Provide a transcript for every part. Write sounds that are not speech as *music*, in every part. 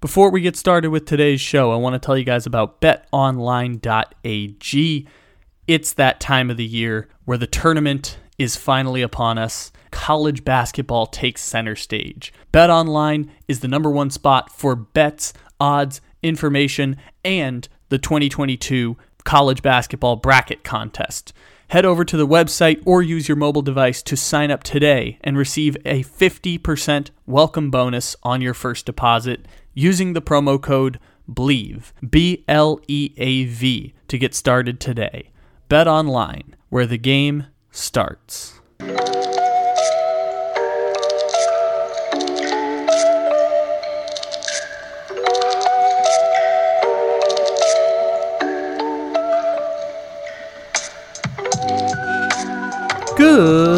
Before we get started with today's show, I want to tell you guys about betonline.ag. It's that time of the year where the tournament is finally upon us. College basketball takes center stage. BetOnline is the number one spot for bets, odds, information, and the 2022 college basketball bracket contest. Head over to the website or use your mobile device to sign up today and receive a 50% welcome bonus on your first deposit using the promo code BLEAV, B L E A V, to get started today. Bet online, where the game starts. Good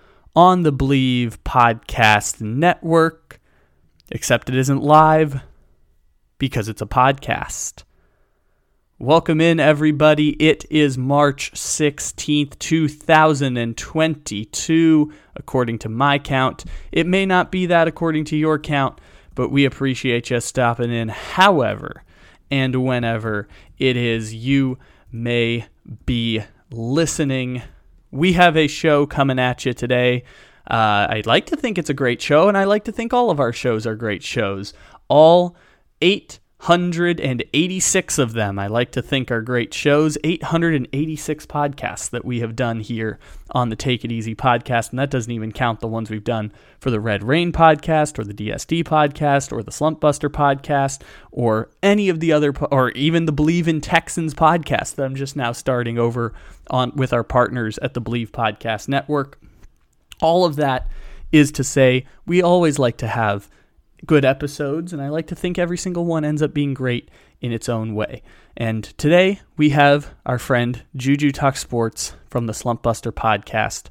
on the Bleav Podcast Network, except it isn't live because it's a podcast. Welcome in, everybody. It is March 16th, 2022, according to my count. It may not be that according to your count, but we appreciate you stopping in. However, and whenever it is you may be listening. We have a show coming at you today. Uh, I'd like to think it's a great show, and I like to think all of our shows are great shows. All 886 of them, I like to think, are great shows. 886 podcasts that we have done here on the Take It Easy podcast, and that doesn't even count the ones we've done for the Red Rain podcast, or the DSD podcast, or the Slump Buster podcast, or any of the other, or even the Bleav in Texans podcast that I'm just now starting over on with our partners at the Bleav Podcast Network. All of that is to say, we always like to have good episodes, and I like to think every single one ends up being great in its own way. And today we have our friend Juju Talk Sports from the Slump Buster podcast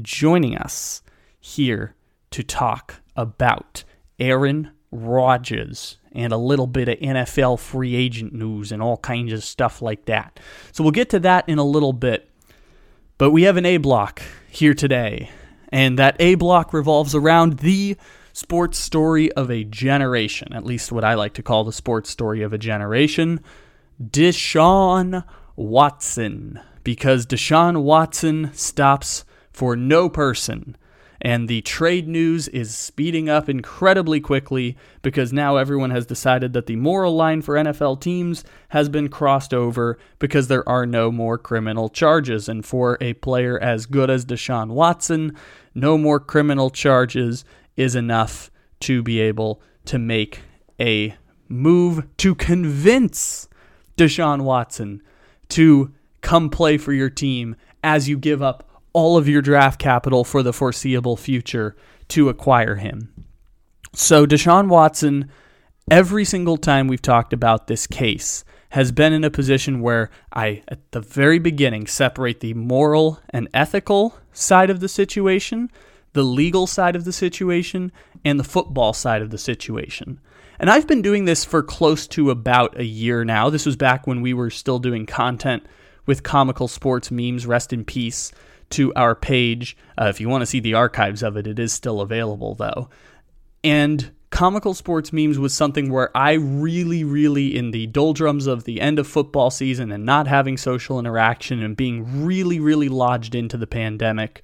joining us here to talk about Aaron Rodgers and a little bit of NFL free agent news and all kinds of stuff like that. So we'll get to that in a little bit. But we have an A block here today, and that A block revolves around the sports story of a generation, at least what I like to call the sports story of a generation Deshaun Watson. Because Deshaun Watson stops for no person. And the trade news is speeding up incredibly quickly because now everyone has decided that the moral line for NFL teams has been crossed over because there are no more criminal charges. And for a player as good as Deshaun Watson, no more criminal charges is enough to be able to make a move to convince Deshaun Watson to come play for your team as you give up all of your draft capital for the foreseeable future to acquire him. So, Deshaun Watson, every single time we've talked about this case, has been in a position where I, at the very beginning, separate the moral and ethical side of the situation the legal side of the situation and the football side of the situation. And I've been doing this for close to about a year now. This was back when we were still doing content with comical sports memes. Rest in peace to our page. Uh, if you want to see the archives of it, it is still available though. And comical sports memes was something where I really, really, in the doldrums of the end of football season and not having social interaction and being really, really lodged into the pandemic,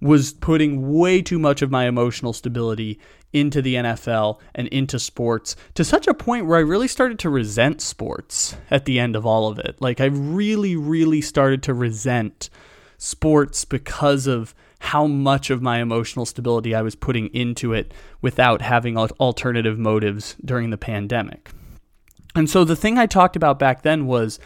was putting way too much of my emotional stability into the NFL and into sports to such a point where I really started to resent sports at the end of all of it. Like, I really, really started to resent sports because of how much of my emotional stability I was putting into it without having alternative motives during the pandemic. And so the thing I talked about back then was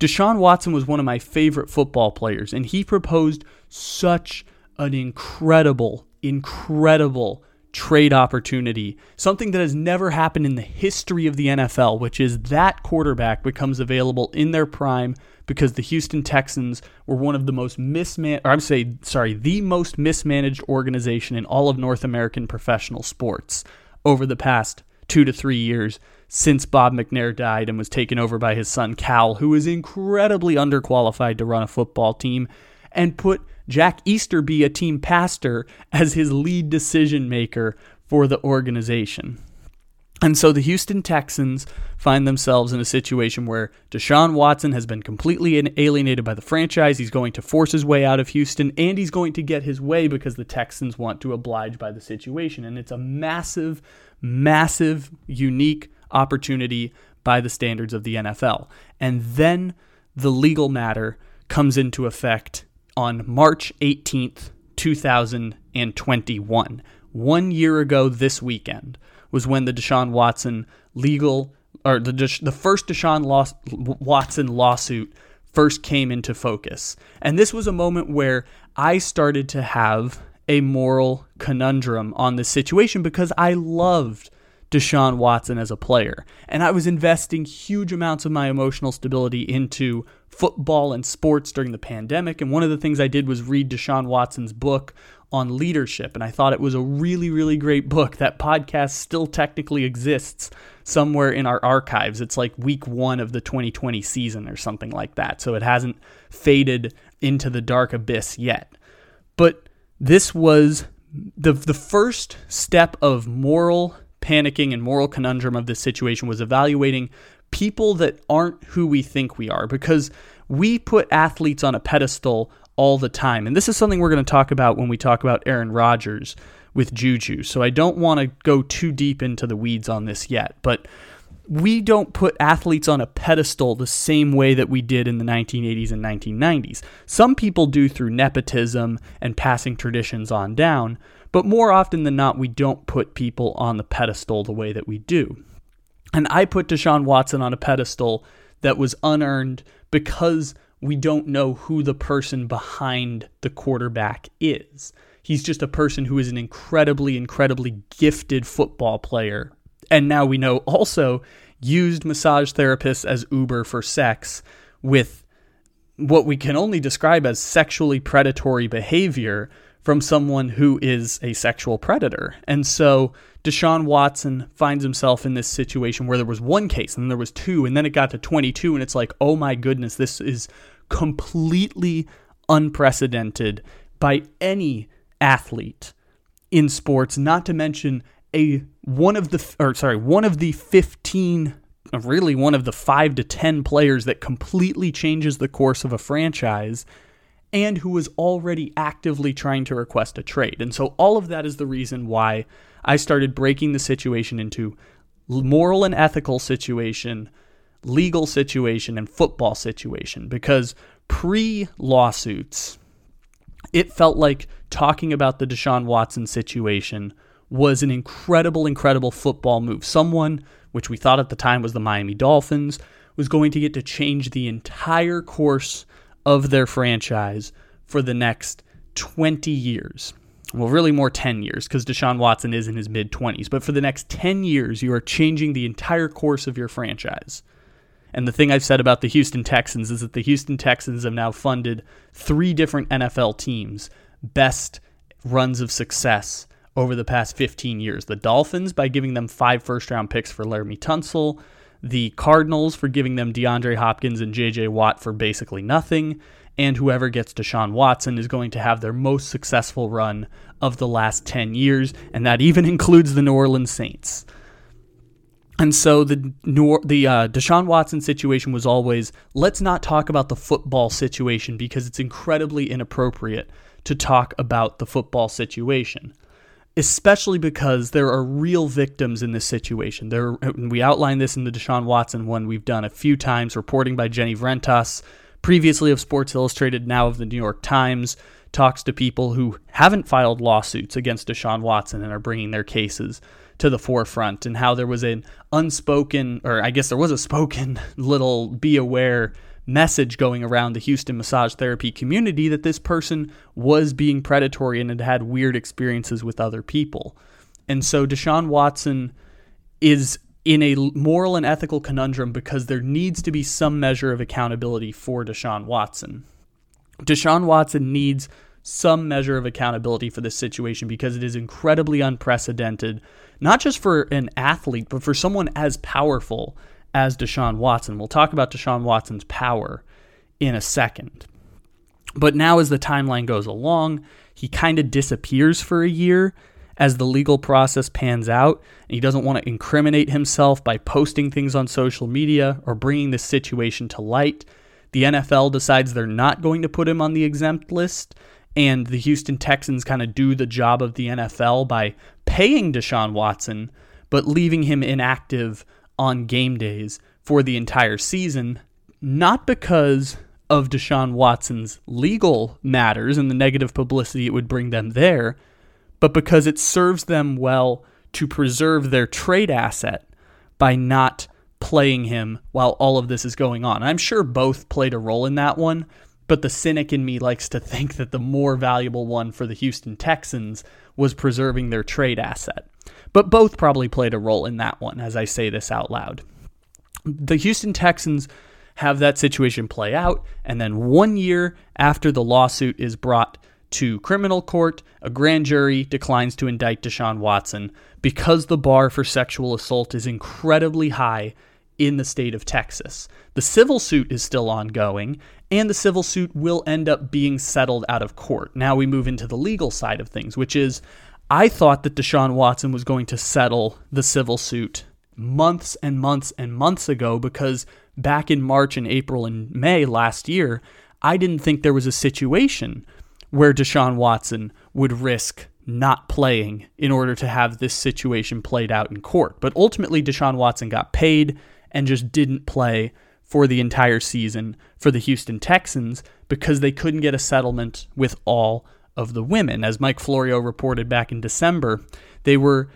Deshaun Watson was one of my favorite football players, and he proposed such an incredible, incredible trade opportunity, something that has never happened in the history of the NFL, which is that quarterback becomes available in their prime because the Houston Texans were one of the most mismanaged, I'm saying, sorry, the most mismanaged organization in all of North American professional sports over the past two to three years since Bob McNair died and was taken over by his son Cal, who is incredibly underqualified to run a football team, and put Jack Easterby, a team pastor, as his lead decision maker for the organization. And so the Houston Texans find themselves in a situation where Deshaun Watson has been completely alienated by the franchise. He's going to force his way out of Houston, and he's going to get his way because the Texans want to oblige by the situation. And it's a massive, massive, unique opportunity by the standards of the NFL. And then the legal matter comes into effect on March 18th, 2021. One year ago this weekend was when the Deshaun Watson legal or the the first Deshaun Watson lawsuit first came into focus. And this was a moment where I started to have a moral conundrum on this situation because I loved Deshaun Watson as a player. And I was investing huge amounts of my emotional stability into football and sports during the pandemic. And one of the things I did was read Deshaun Watson's book on leadership. And I thought it was a really, really great book. That podcast still technically exists somewhere in our archives. It's like week one of the 2020 season or something like that. So it hasn't faded into the dark abyss yet. But this was the, the first step of moral panicking and moral conundrum of this situation was evaluating people that aren't who we think we are because we put athletes on a pedestal all the time. And this is something we're going to talk about when we talk about Aaron Rodgers with Juju. So I don't want to go too deep into the weeds on this yet, but we don't put athletes on a pedestal the same way that we did in the 1980s and 1990s. Some people do through nepotism and passing traditions on down, but more often than not, we don't put people on the pedestal the way that we do. And I put Deshaun Watson on a pedestal that was unearned because we don't know who the person behind the quarterback is. He's just a person who is an incredibly, incredibly gifted football player. And now we know also used massage therapists as Uber for sex with what we can only describe as sexually predatory behavior from someone who is a sexual predator. And so Deshaun Watson finds himself in this situation where there was one case and then there was two and then it got to 22 and it's like, "Oh my goodness, this is completely unprecedented by any athlete in sports, not to mention a one of the or sorry, one of the 15 really one of the 5 to 10 players that completely changes the course of a franchise and who was already actively trying to request a trade. And so all of that is the reason why I started breaking the situation into moral and ethical situation, legal situation, and football situation because pre lawsuits, it felt like talking about the Deshaun Watson situation was an incredible, incredible football move. Someone, which we thought at the time was the Miami Dolphins, was going to get to change the entire course of their franchise for the next 20 years. Well, really more 10 years because Deshaun Watson is in his mid 20s. But for the next 10 years, you are changing the entire course of your franchise. And the thing I've said about the Houston Texans is that the Houston Texans have now funded three different NFL teams' best runs of success over the past 15 years. The Dolphins by giving them five first round picks for Laremy Tunsil, the Cardinals for giving them DeAndre Hopkins and JJ Watt for basically nothing, and whoever gets Deshaun Watson is going to have their most successful run of the last 10 years, and that even *laughs* includes the New Orleans Saints. And so the New, the uh, Deshaun Watson situation was always let's not talk about the football situation because it's incredibly inappropriate to talk about the football situation especially because there are real victims in this situation. There, we outlined this in the Deshaun Watson one we've done a few times, reporting by Jenny Vrentas, previously of Sports Illustrated, now of the New York Times, talks to people who haven't filed lawsuits against Deshaun Watson and are bringing their cases to the forefront, and how there was an unspoken, or I guess there was a spoken *laughs* little be aware message going around the Houston massage therapy community that this person was being predatory and had had weird experiences with other people. And so Deshaun Watson is in a moral and ethical conundrum because there needs to be some measure of accountability for Deshaun Watson. Deshaun Watson needs some measure of accountability for this situation because it is incredibly unprecedented, not just for an athlete, but for someone as powerful as Deshaun Watson. We'll talk about Deshaun Watson's power in a second. But now, as the timeline goes along, he kind of disappears for a year as the legal process pans out. And he doesn't want to incriminate himself by posting things on social media or bringing this situation to light. The NFL decides they're not going to put him on the exempt list. And the Houston Texans kind of do the job of the NFL by paying Deshaun Watson, but leaving him inactive on game days for the entire season, not because of Deshaun Watson's legal matters and the negative publicity it would bring them there, but because it serves them well to preserve their trade asset by not playing him while all of this is going on. I'm sure both played a role in that one, but the cynic in me likes to think that the more valuable one for the Houston Texans was preserving their trade asset. But both probably played a role in that one as I say this out loud. The Houston Texans have that situation play out, and then one year after the lawsuit is brought to criminal court, a grand jury declines to indict Deshaun Watson because the bar for sexual assault is incredibly high in the state of Texas. The civil suit is still ongoing, and the civil suit will end up being settled out of court. Now we move into the legal side of things, which is I thought that Deshaun Watson was going to settle the civil suit months and months and months ago because back in March and April and May last year, I didn't think there was a situation where Deshaun Watson would risk not playing in order to have this situation played out in court. But ultimately, Deshaun Watson got paid and just didn't play for the entire season for the Houston Texans because they couldn't get a settlement with all of the women. As Mike Florio reported back in December, they were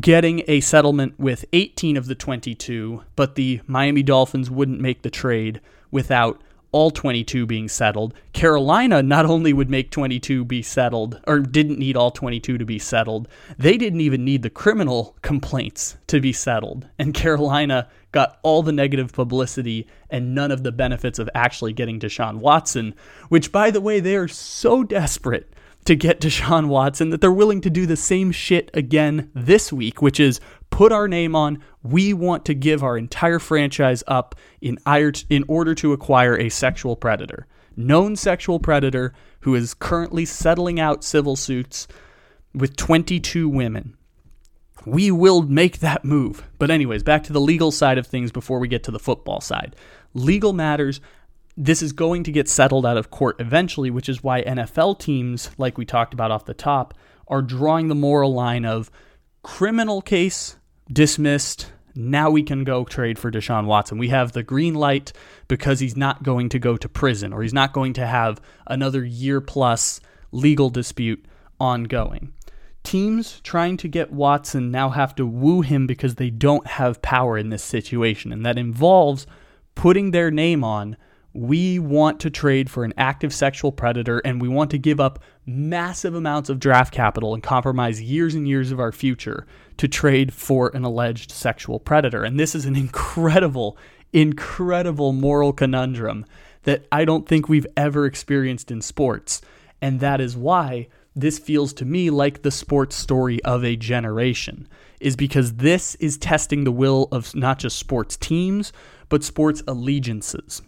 getting a settlement with 18 of the 22, but the Miami Dolphins wouldn't make the trade without all 22 being settled. Carolina not only would make 22 be settled, or didn't need all 22 to be settled, they didn't even need the criminal complaints to be settled. And Carolina got all the negative publicity and none of the benefits of actually getting Deshaun Watson, which, by the way, they are so desperate to get Deshaun Watson that they're willing to do the same shit again this week, which is put our name on. We want to give our entire franchise up in, in order to acquire a sexual predator, known sexual predator who is currently settling out civil suits with 22 women. We will make that move. But, anyways, back to the legal side of things before we get to the football side. Legal matters this is going to get settled out of court eventually, which is why NFL teams, like we talked about off the top, are drawing the moral line of criminal case dismissed. Now we can go trade for Deshaun Watson. We have the green light because he's not going to go to prison or he's not going to have another year plus legal dispute ongoing. Teams trying to get Watson now have to woo him because they don't have power in this situation, and that involves putting their name on we want to trade for an active sexual predator and we want to give up massive amounts of draft capital and compromise years and years of our future to trade for an alleged sexual predator. And this is an incredible, incredible moral conundrum that I don't think we've ever experienced in sports. And that is why this feels to me like the sports story of a generation, is because this is testing the will of not just sports teams, but sports allegiances.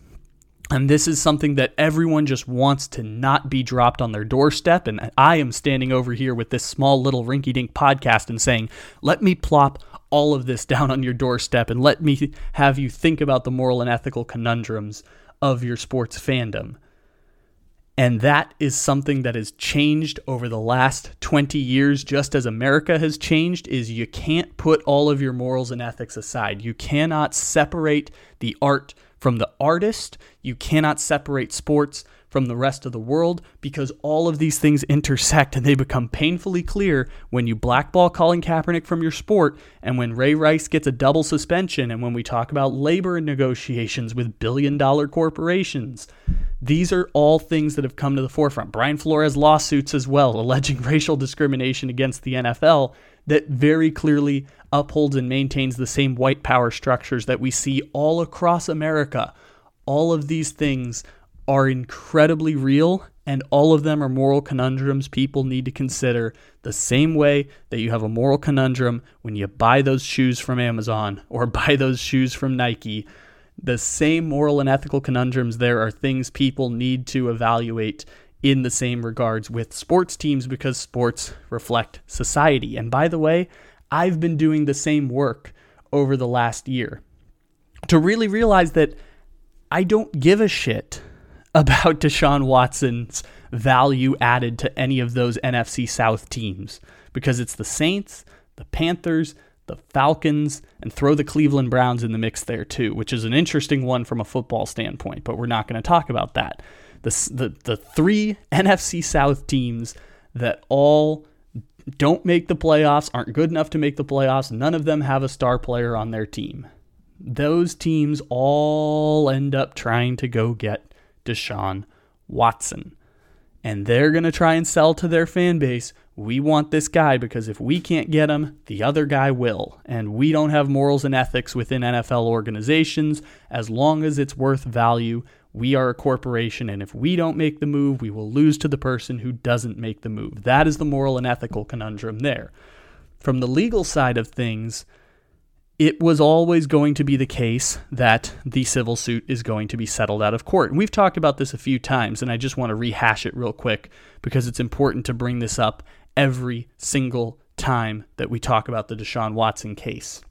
And this is something that everyone just wants to not be dropped on their doorstep. And I am standing over here with this small little rinky dink podcast and saying, let me plop all of this *laughs* down on your doorstep and let me have you think about the moral and ethical conundrums of your sports fandom. And that is something that has changed over the last 20 years, just as America has changed, is you can't put all of your morals and ethics aside. You cannot separate the art from the artist. You cannot separate sports from the rest of the world because all of these things intersect and they become painfully clear when you blackball Colin Kaepernick from your sport and when Ray Rice gets a double suspension and when we talk about labor negotiations with billion dollar corporations. These are all things that have come to the forefront. Brian Flores lawsuits as well, alleging *laughs* racial discrimination against the NFL. that very clearly upholds and maintains the same white power structures that we see all across America. All of these things are incredibly real, and all of them are moral conundrums people need to consider the same way that you have a moral conundrum when you buy those shoes from Amazon or *laughs* buy those shoes from Nike. The same moral and ethical conundrums there are things people need to evaluate in the same regards with sports teams because sports reflect society. And by the way, I've been doing the same work over the last year to really realize that I don't give a shit about *laughs* Deshaun Watson's value added to any of those NFC South teams because it's the Saints, the Panthers, the Falcons, and throw the Cleveland Browns in the mix there too, which is an interesting one from a football standpoint, but we're not going to talk about that. The, the, the three NFC South teams that all don't make the playoffs, aren't good enough to make the playoffs. None of them have a star player on their team. Those teams all end up trying to go get Deshaun Watson. And they're going to try and sell to their fan base we want this guy because if we can't get him, the other guy will. And we don't have morals and ethics within NFL organizations. As long as it's worth value, we are a corporation, and if we don't make the move, we will lose to the person who doesn't make the move. That is the moral and ethical conundrum there. From the legal side of things, it was always going to be the case that the civil suit is going to be settled out of court. And we've talked about this a few times, and I just want to rehash it real quick because it's important to bring this up every single time that we talk about the Deshaun Watson case.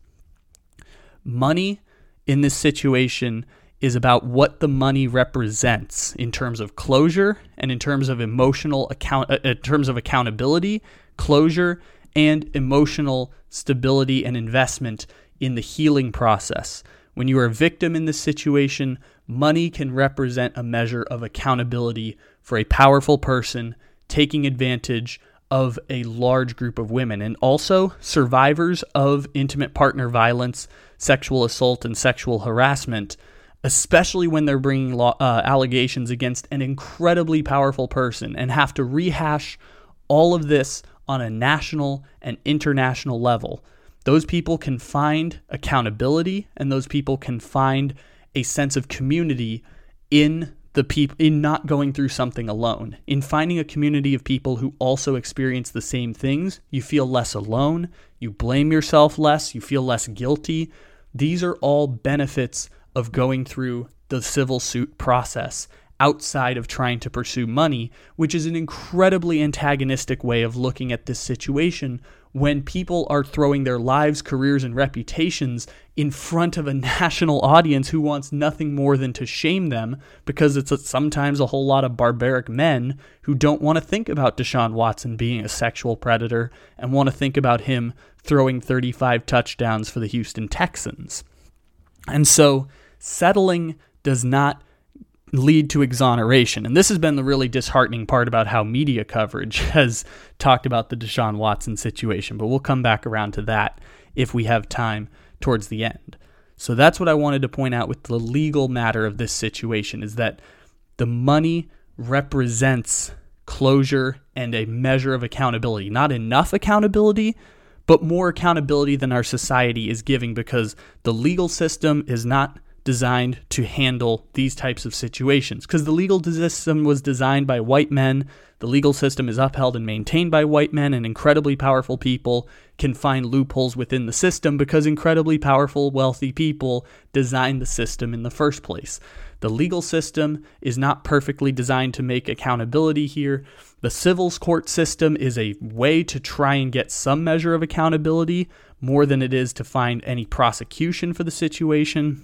Money in this situation is about what the money represents in terms of closure and in terms of emotional account uh, in terms of accountability, closure and emotional stability and investment in the healing process. When you are a victim in this situation, money can represent a measure of accountability for a powerful person taking advantage of a large group of women and also survivors of intimate partner violence, sexual assault, and sexual harassment especially when they're bringing law, uh, allegations against an incredibly powerful person and have to rehash all of this on a national and international level. Those people can find accountability and those people can find a sense of community in the people in not going through something alone. In finding a community of people who also experience the same things, you feel less alone, you blame yourself less, you feel less guilty. These are all benefits of going through the civil suit process outside of trying to pursue money, which is an incredibly antagonistic way of looking at this situation when people are throwing their lives, careers, and reputations in front of a *laughs* national audience who wants nothing more than to shame them because it's a, sometimes a whole lot of barbaric men who don't want to think about Deshaun Watson being a sexual predator and want to think about him throwing 35 touchdowns for the Houston Texans. And so settling does not lead to exoneration. And this has been the really disheartening part about how media coverage *laughs* has talked about the Deshaun Watson situation, but we'll come back around to that if we have time towards the end. So that's what I wanted to point out with the legal matter of this situation is that the money represents closure and a measure of accountability. Not enough accountability, but more accountability than our society is giving because the legal system is not designed to handle these types of situations because the legal system was designed by white men. The legal system is upheld and maintained by white men, and incredibly powerful people can find loopholes within the system because incredibly powerful, wealthy people designed the system in the first place. The legal system is not perfectly designed to make accountability here. The civils court system is a way to try and get some measure of accountability more than it is to find any prosecution for the situation.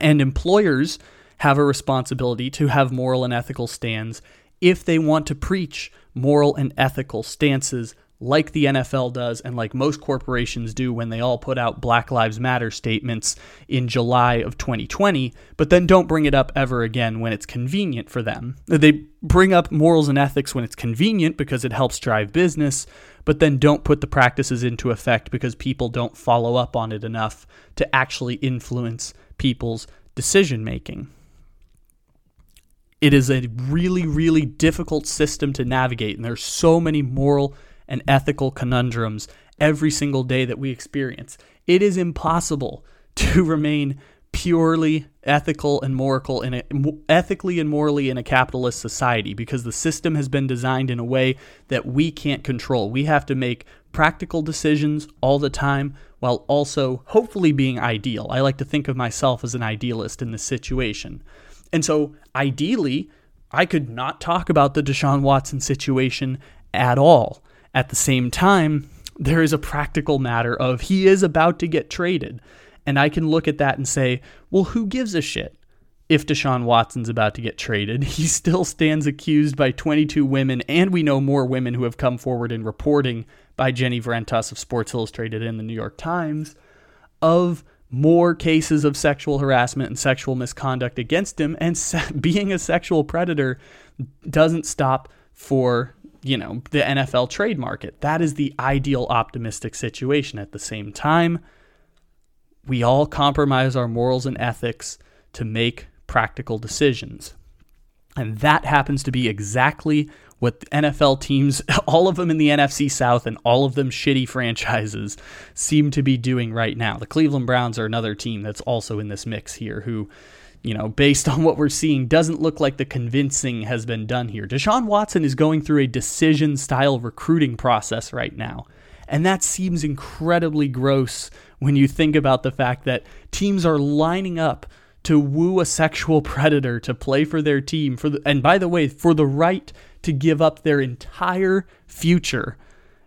And employers have a responsibility to have moral and ethical stands if they want to preach moral and ethical stances like the NFL does and like most corporations do when they all put out Black Lives Matter statements in July of 2020, but then don't bring it up ever again when it's convenient for them. They bring up morals and ethics when it's convenient because it helps drive business, but then don't put the practices into effect because people don't follow up on it enough to actually influence people's decision making. It is a really, really difficult system to navigate, and there's so many moral and ethical conundrums every single day that we experience. It is impossible *laughs* to remain purely ethical and moral in a, ethically and morally in a capitalist society because the system has been designed in a way that we can't control. We have to make practical decisions all the time while also hopefully being ideal. I like to think of myself as an idealist in this situation. And so ideally, I could not talk about the Deshaun Watson situation at all. At the same time, there is a practical matter of he is about to get traded. And I can look at that and say, well, who gives a shit? If Deshaun Watson's about to get traded, *laughs* he still stands accused by 22 women, and we know more women who have come forward in reporting by Jenny Vrentas of Sports Illustrated and the New York Times of more cases of sexual harassment and sexual misconduct against him. And *laughs* being a sexual predator doesn't stop for you know, the NFL trade market. That is the ideal optimistic situation. At the same time, we all compromise our morals and ethics to make practical decisions. And that happens to be exactly what NFL teams, *laughs* all of them in the NFC South and all of them shitty franchises, seem to be doing right now. The Cleveland Browns are another team that's also in this mix here who you know, based *laughs* on what we're seeing, doesn't look like the convincing has been done here. Deshaun Watson is going through a decision style recruiting process right now. And that seems incredibly gross when you think about the fact that teams are lining up to woo a sexual *laughs* predator to play for their team for the, and by the way, for the right to give up their entire future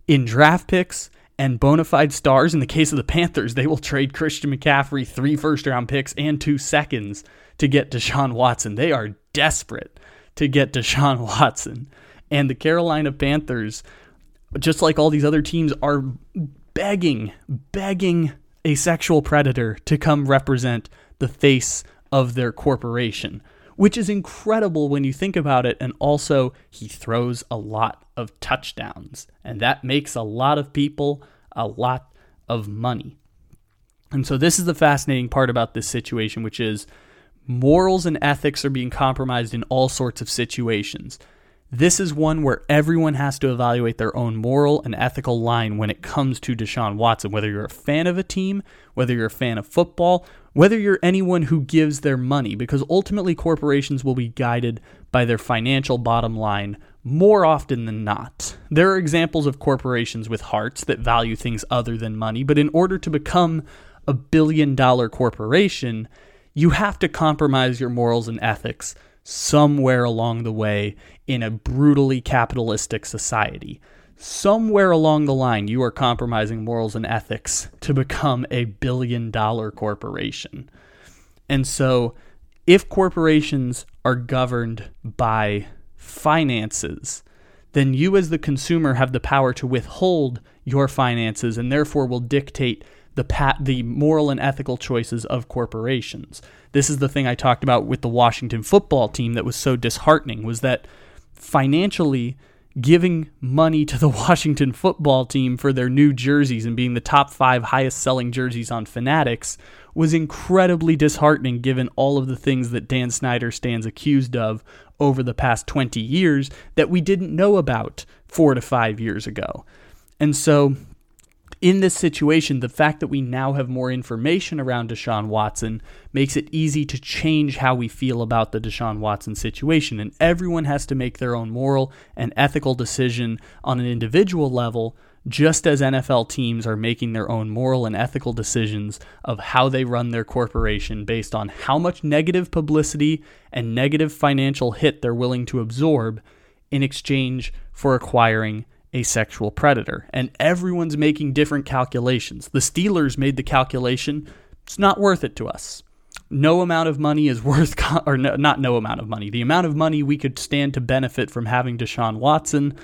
in draft picks and bona fide stars. In the case of the Panthers, they will trade Christian McCaffrey, three first round picks, and two seconds to get Deshaun Watson. They are desperate to get Deshaun *laughs* Watson. And the Carolina Panthers, just like all these other teams, are begging, begging a sexual predator to come represent the face of their corporation which is incredible when you think about it. And also, he throws a lot of touchdowns, and that makes a lot of people a lot of money. And so, this is the fascinating part about this situation, which is morals and ethics are being compromised in all sorts of situations. This is one where everyone has to evaluate their own moral and ethical line when it comes to Deshaun Watson, whether you're a fan of a team, whether you're a fan of football, whether you're anyone who gives their money, because ultimately corporations will be guided by their financial bottom line more often than not. There are examples of corporations with hearts that value things other than money, but in order to become a billion dollar corporation, you have to compromise your morals and ethics somewhere along the way in a brutally capitalistic society somewhere along the line, you are compromising morals and ethics to become a billion dollar corporation. And so, if corporations are governed by finances, then you, as the consumer, have the power to withhold your finances and therefore will dictate the pat- the moral and ethical choices of corporations. This is the thing I talked about with the Washington football team that was so disheartening was that financially giving money to the *laughs* Washington football team for their new jerseys and being the top five highest selling jerseys on Fanatics was incredibly disheartening given all of the things that Dan Snyder stands accused of over the past 20 years that we didn't know about four to five years ago. And so in this situation, the fact that we now have more information around Deshaun Watson makes it easy to change how we feel about the Deshaun Watson situation. And everyone has to make their own moral and ethical decision on an individual level, just as NFL teams are making their own moral and ethical decisions of how they run their corporation based on how much negative publicity and negative financial hit they're willing to absorb in exchange for acquiring a sexual predator. And everyone's making different calculations. The Steelers made the calculation it's not worth it to us. No amount of money is *laughs* worth, or no, not no amount of money. The amount of money we could stand to benefit from having Deshaun Watson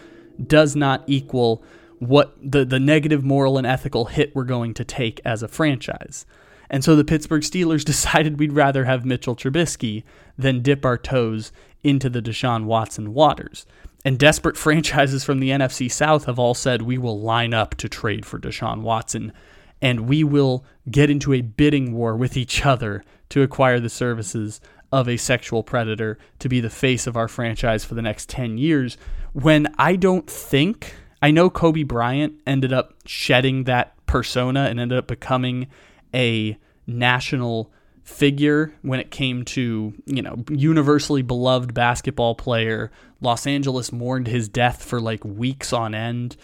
does not equal what the, the negative moral and ethical hit we're going to take as a franchise. And so the Pittsburgh Steelers *laughs* decided we'd rather have Mitchell Trubisky than dip our toes into the Deshaun Watson waters. And desperate *laughs* franchises from the NFC South have all said we will line up to trade for Deshaun Watson and we will get into a bidding war with each other to acquire the services of a sexual predator to be the face of our franchise for the next 10 years. When I don't think I know Kobe Bryant ended up shedding that persona and ended up becoming a national figure when it came to, you know, universally beloved basketball player. Los Angeles mourned his death for like weeks on end.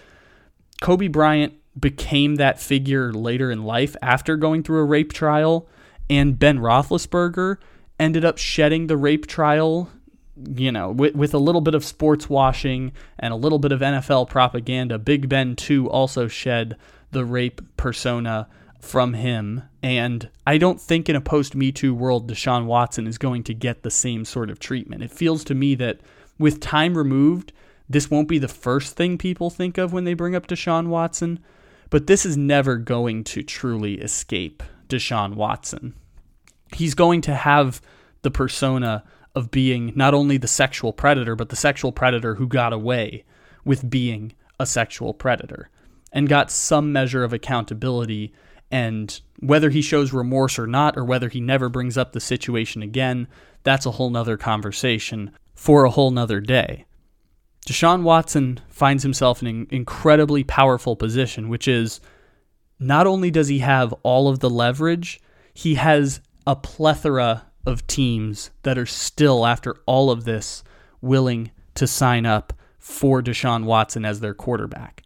Kobe Bryant became that figure later in life after going through a rape trial, and Ben Roethlisberger ended up shedding the rape trial, you know, with, with a little bit of sports washing and a little bit of NFL propaganda. Big Ben, too, also shed the rape persona from him. And I don't think in a post Me Too world, Deshaun Watson is going to get the same sort of treatment. It feels to me that with time removed, this won't be the first thing people think of when they bring up Deshaun Watson, but this is never going to truly escape Deshaun Watson. He's going to have the persona of being not only the sexual predator, but the sexual predator who got away with being a sexual predator and got some measure of accountability and whether he shows remorse or not, or whether he never brings up the situation again, that's a whole nother conversation for a whole nother day. Deshaun Watson finds himself in an incredibly powerful position, which is not only does he have all of the leverage, he has a plethora of teams that are still, after all of this, willing to sign up for Deshaun Watson as their quarterback.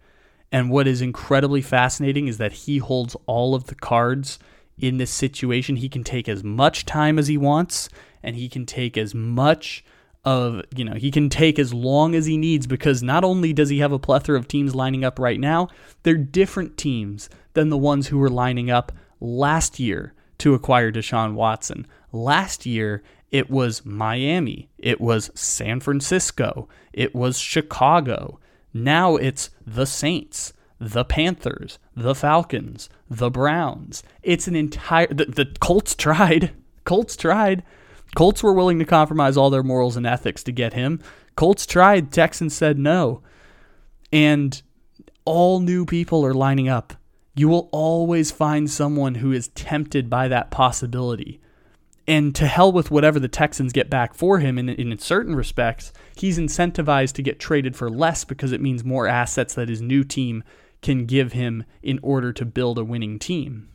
And what is incredibly fascinating is that he holds all of the cards in this situation. He can take as much time as he wants, and he can take as much of, you know, he can take as long as he needs because not only does he have a plethora of teams lining up right now, they're different teams than the ones who were lining up last year to acquire Deshaun Watson. Last year, it was Miami, it was San Francisco, it was Chicago. Now it's the Saints, the Panthers, the Falcons, the Browns. It's an entire. The, the Colts tried. *laughs* Colts tried. Colts were willing to compromise all their morals and ethics to get him. Colts tried. Texans said no. And all new people are lining up. You will always find someone who is tempted by that possibility and to hell with whatever the Texans get back for him. In, in certain respects, he's incentivized to get traded for less because it means more assets that his new team can give him in order to build a winning team.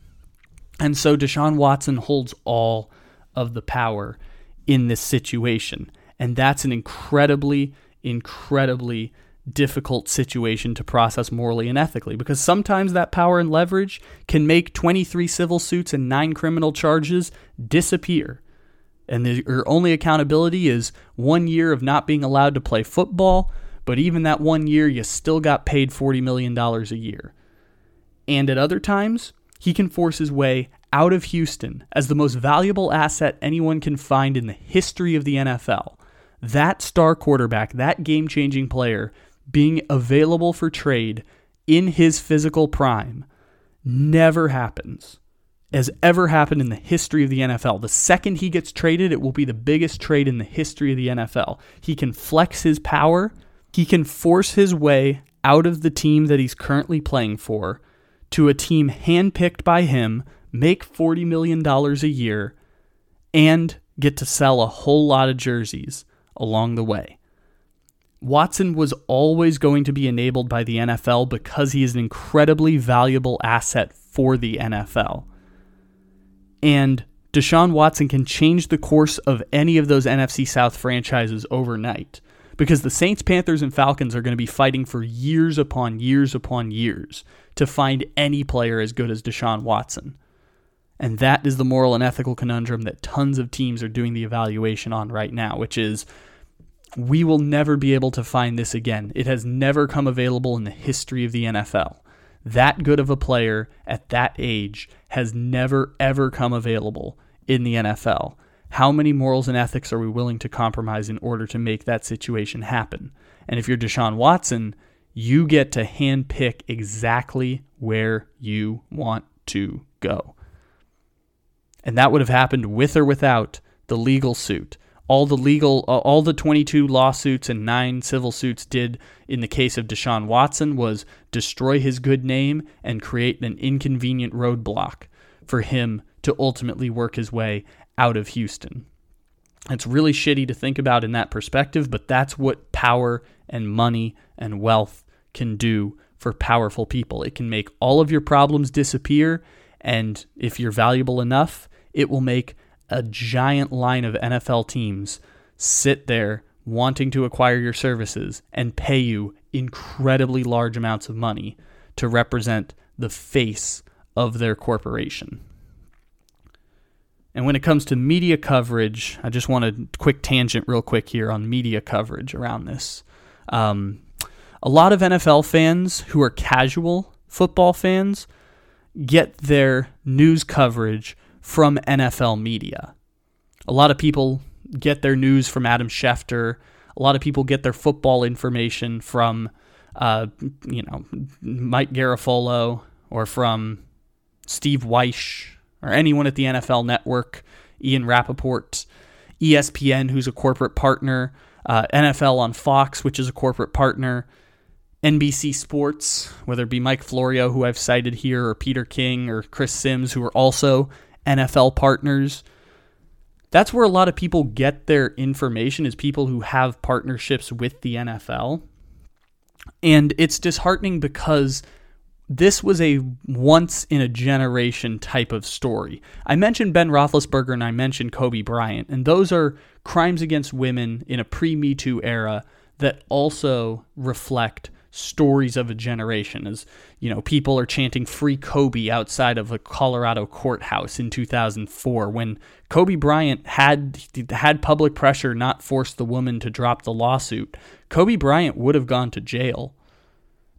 And so Deshaun Watson holds all of the power in this situation. And that's an incredibly, incredibly difficult situation to process morally and ethically because sometimes that power and leverage can make 23 civil suits and nine criminal charges disappear. And the, your only accountability is one year of not being allowed to play football, but even that one year, you still got paid $40 million a year. And at other times, he can force his way out of Houston as the most valuable asset anyone can find in the history of the NFL. That star quarterback, that game changing player, being available for trade in his physical prime never happens as ever happened in the history of the NFL. The second he gets traded, it will be the biggest trade in the history of the NFL. He can flex his power, he can force his way out of the team that he's currently playing for to a team handpicked by him, make $40 million a year, and get to sell a whole lot of jerseys along the way. Watson was always going to be enabled by the NFL because he is an incredibly valuable asset for the NFL. And Deshaun Watson can change the course of any of those NFC South franchises overnight because the Saints, Panthers, and Falcons are going to be fighting for years upon years upon years to find any player as good as Deshaun Watson. And that is the moral and ethical conundrum that tons of teams are doing the evaluation on right now, which is we will never be able to find this again. It has never come available in the history of the NFL. That good of a player at that age has never, ever come available in the NFL. How many morals and ethics are we willing to compromise in order to make that situation happen? And if you're Deshaun Watson, you get to handpick exactly where you want to go. And that would have happened with or without the legal suit all the legal, uh, all the 22 lawsuits and nine civil suits did in the case of Deshaun Watson was destroy his good name and create an inconvenient roadblock for him to ultimately work his way out of Houston. It's really shitty to think about in that perspective, but that's what power and money and wealth can do for powerful people. It can make all of your problems disappear. And if you're valuable enough, it will make a giant line of NFL teams sit there wanting to acquire your services and pay you incredibly large amounts of money to represent the face of their corporation. And when it comes to media coverage, I just want a quick tangent, real quick here on media coverage around this. Um, a lot of NFL fans who are casual football fans get their news coverage from NFL media. A lot of people get their news from Adam Schefter. A lot of people get their football information from, uh, you know, Mike Garafolo or from Steve Wyche or anyone at the NFL Network, Ian Rapoport, ESPN, who's a corporate partner, uh, NFL on Fox, which is a corporate partner, NBC Sports, whether it be Mike Florio, who I've cited here, or Peter King or Chris Sims, who are also NFL partners. That's where a lot of people get their information is people who have partnerships with the NFL. And it's disheartening because this was a once in a generation type of story. I mentioned Ben Roethlisberger and I mentioned Kobe Bryant, and those are crimes against women in a pre Me Too era that also reflect stories of a generation as you know people are chanting free kobe outside of a colorado courthouse in 2004 when kobe bryant had had public pressure not forced the woman to drop the lawsuit. Kobe bryant would have gone to jail.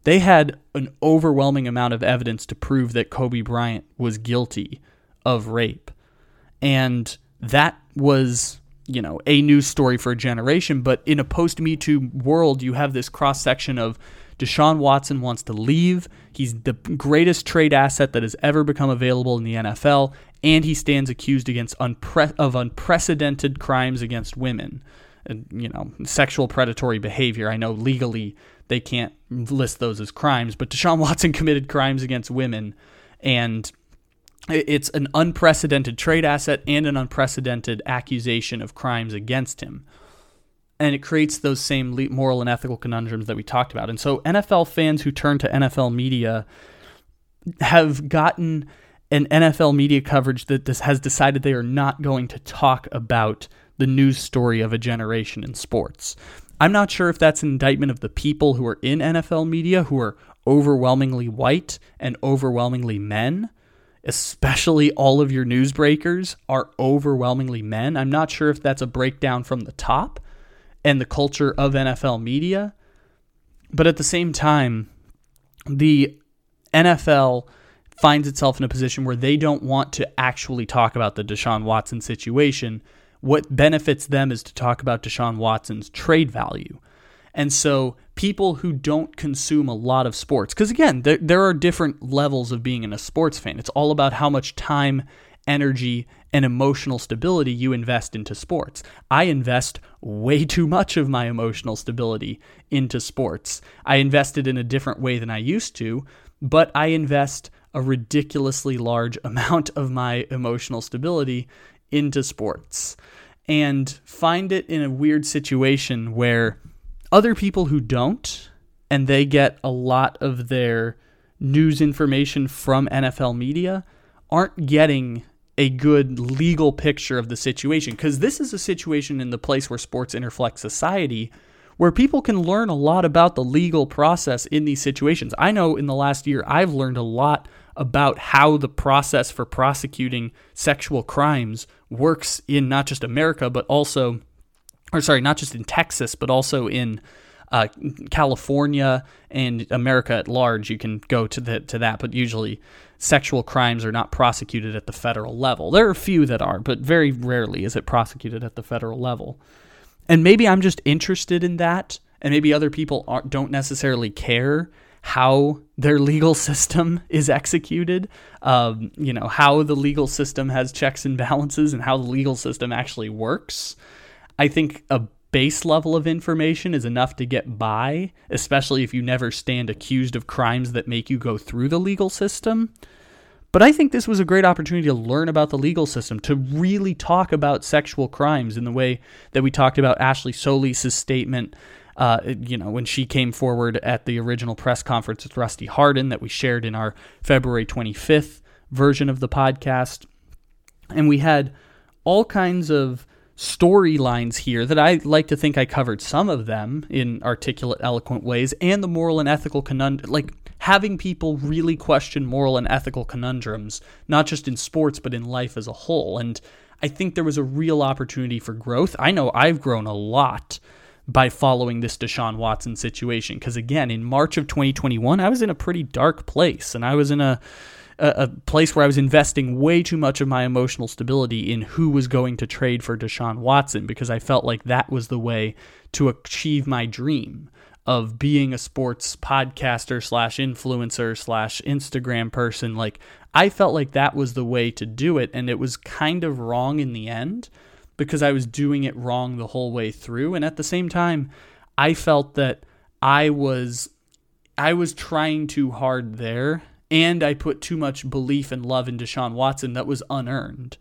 They had an overwhelming amount of evidence to prove that kobe bryant was guilty of rape. And that was you know a news story for a generation but in a post me too world you have this cross section of Deshaun Watson wants to leave. He's the greatest trade asset that has ever become available in the NFL, and he stands accused against unpre- of unprecedented crimes against women. And, you know, sexual predatory behavior. I know legally they can't list those as crimes, but Deshaun Watson *laughs* committed crimes against women, and it's an unprecedented trade asset and an unprecedented accusation of crimes against him and it creates those same moral and ethical conundrums that we talked about. And so NFL fans who turn to NFL media have gotten an NFL media coverage that has decided they are not going to talk about the news story of a generation in sports. I'm not sure if that's an indictment of the people who are in NFL media who are overwhelmingly white and overwhelmingly men. Especially all of your newsbreakers are overwhelmingly men. I'm not sure if that's a breakdown from the top and the culture of NFL media. But at the same time, the NFL finds itself in a position where they don't want to actually talk about the Deshaun Watson situation. What benefits them is to talk about Deshaun Watson's trade value. And so people who don't consume a lot of sports, because again, there, there are different levels of being in a sports fan. It's all about how much time, energy, and emotional stability you invest into sports. I invest way too much of my emotional stability into sports. I invested in a different way than I used to, but I invest a ridiculously large *laughs* amount of my emotional stability into sports and find it in a weird situation where other people who don't and they get a lot of their news information from NFL media aren't getting a good legal picture of the situation because this is a situation in the place where sports interflect society where people can learn a lot about the legal process in these situations. I know in the last year I've learned a lot about how the process for prosecuting sexual crimes works in not just America but also or sorry, not just in Texas but also in uh, California and America at large, you can go to the, to that. But usually, sexual crimes are not prosecuted at the federal level. There are a few that are, but very rarely is it prosecuted at the federal level. And maybe I'm just interested in that, and maybe other people don't necessarily care how their legal *laughs* system is executed, um, you know, how the legal system has checks and balances, and how the legal system actually works. I think a base level of information is enough to get by, especially if you never stand accused of crimes that make you go through the legal system. But I think this was a great opportunity to learn about the legal system, to really talk about sexual crimes in the way that we talked about Ashley Solis' statement uh, you know, when she came forward at the original press conference with Rusty Hardin that we shared in our February 25th version of the podcast. And we had all kinds of storylines here that I like to think I covered some of them in articulate, eloquent ways, and the moral and ethical conundrum, like having people really question moral and ethical conundrums, not just in sports, but in life as a whole. And I think there was a real opportunity for growth. I know I've grown a lot by following this Deshaun Watson situation. Because again, in March of 2021, I was in a pretty dark place and I was in a, a, a, place where I was investing way too much of my emotional stability in who was going to trade for Deshaun Watson because I felt like that was the way to achieve my dream of being a sports podcaster slash influencer slash Instagram person. Like, I felt like that was the way to do it. And it was kind of wrong in the end because I was doing it wrong the whole way through. And at the same time, I felt that I was I was trying too hard there and I put too much belief and love in Deshaun Watson that was unearned.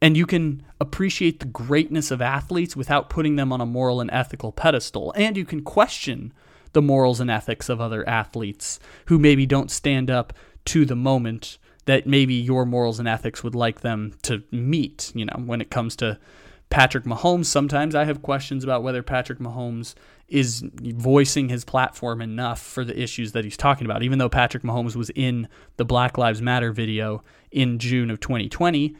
And you can appreciate the greatness of athletes without putting them on a moral and ethical pedestal. And you can question the morals and ethics of other athletes who maybe don't stand up to the moment that maybe your morals and ethics would like them to meet. You know, when it comes to Patrick Mahomes, sometimes I have questions about whether Patrick Mahomes is voicing his platform enough for the issues that he's talking about. Even though Patrick Mahomes was in the Black Lives Matter video in June of 2020,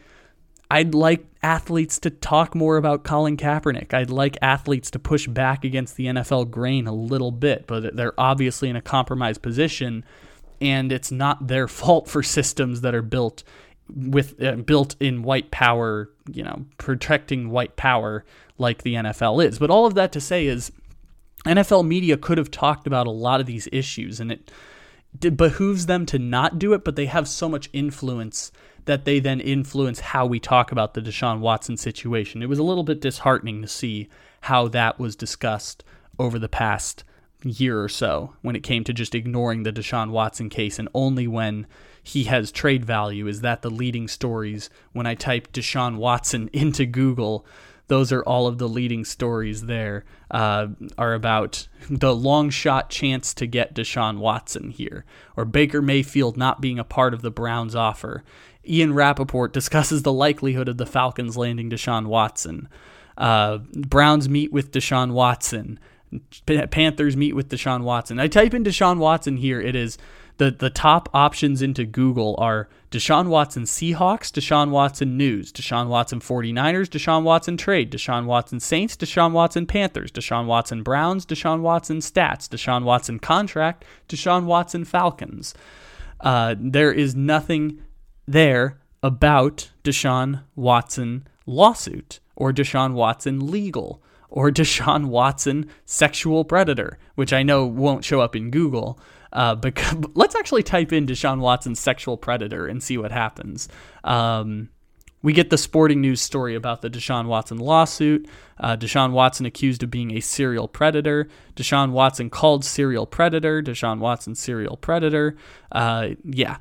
I'd like athletes to talk more about Colin Kaepernick. I'd like athletes to push back against the NFL grain a little bit, but they're obviously in a compromised position and it's not their fault for systems that are built with uh, built in white power, you know, protecting white power like the NFL is. But all of that to say is NFL media could have talked about a lot of these issues and it, behooves them to not do it, but they have so much influence that they then influence how we talk about the Deshaun Watson situation. It was a little bit disheartening to see how that was discussed over the past year or so when it came to just ignoring the Deshaun Watson case, and only when he has trade value is that the leading stories. When I type Deshaun Watson *laughs* into Google, those are all of the leading stories there uh, are about the long shot chance to get Deshaun Watson here, or Baker Mayfield not being a part of the Browns' offer. Ian Rapoport *laughs* discusses the likelihood of the Falcons landing Deshaun Watson. Uh, Browns meet with Deshaun Watson. Panthers meet with Deshaun Watson. I type in Deshaun Watson here. It is the the top options into Google are Deshaun Watson Seahawks, Deshaun Watson News, Deshaun Watson 49ers, Deshaun Watson Trade, Deshaun Watson Saints, Deshaun Watson Panthers, Deshaun Watson Browns, Deshaun Watson Stats, Deshaun Watson Contract, Deshaun Watson Falcons. Uh, there is nothing there about Deshaun Watson lawsuit or Deshaun Watson legal or Deshaun Watson sexual predator, which I know won't show up in Google. Uh, but *laughs* let's actually type in Deshaun Watson sexual predator and see what happens. Um, we get the sporting news story about the Deshaun Watson lawsuit. Uh, Deshaun Watson accused of being a serial predator. Deshaun Watson called serial predator. Deshaun Watson serial predator. Uh, yeah,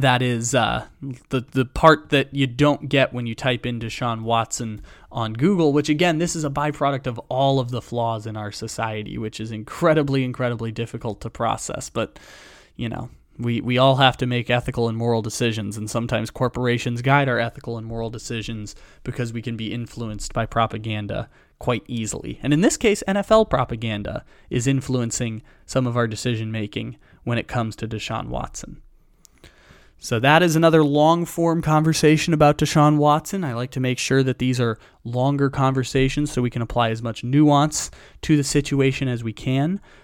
that is uh, the the part that you don't get when you type in Deshaun Watson on Google. Which again, this is a byproduct of all of the flaws in our society, which is incredibly, incredibly difficult to process. But you know, we we all have to make ethical and moral decisions, and sometimes corporations guide our ethical and moral decisions because we can be influenced by propaganda quite easily. And in this case, NFL propaganda is influencing some of our decision making when it comes to Deshaun Watson. So that is another long form conversation about Deshaun Watson. I like to make sure that these are longer conversations so we can apply as much nuance to the situation as we can.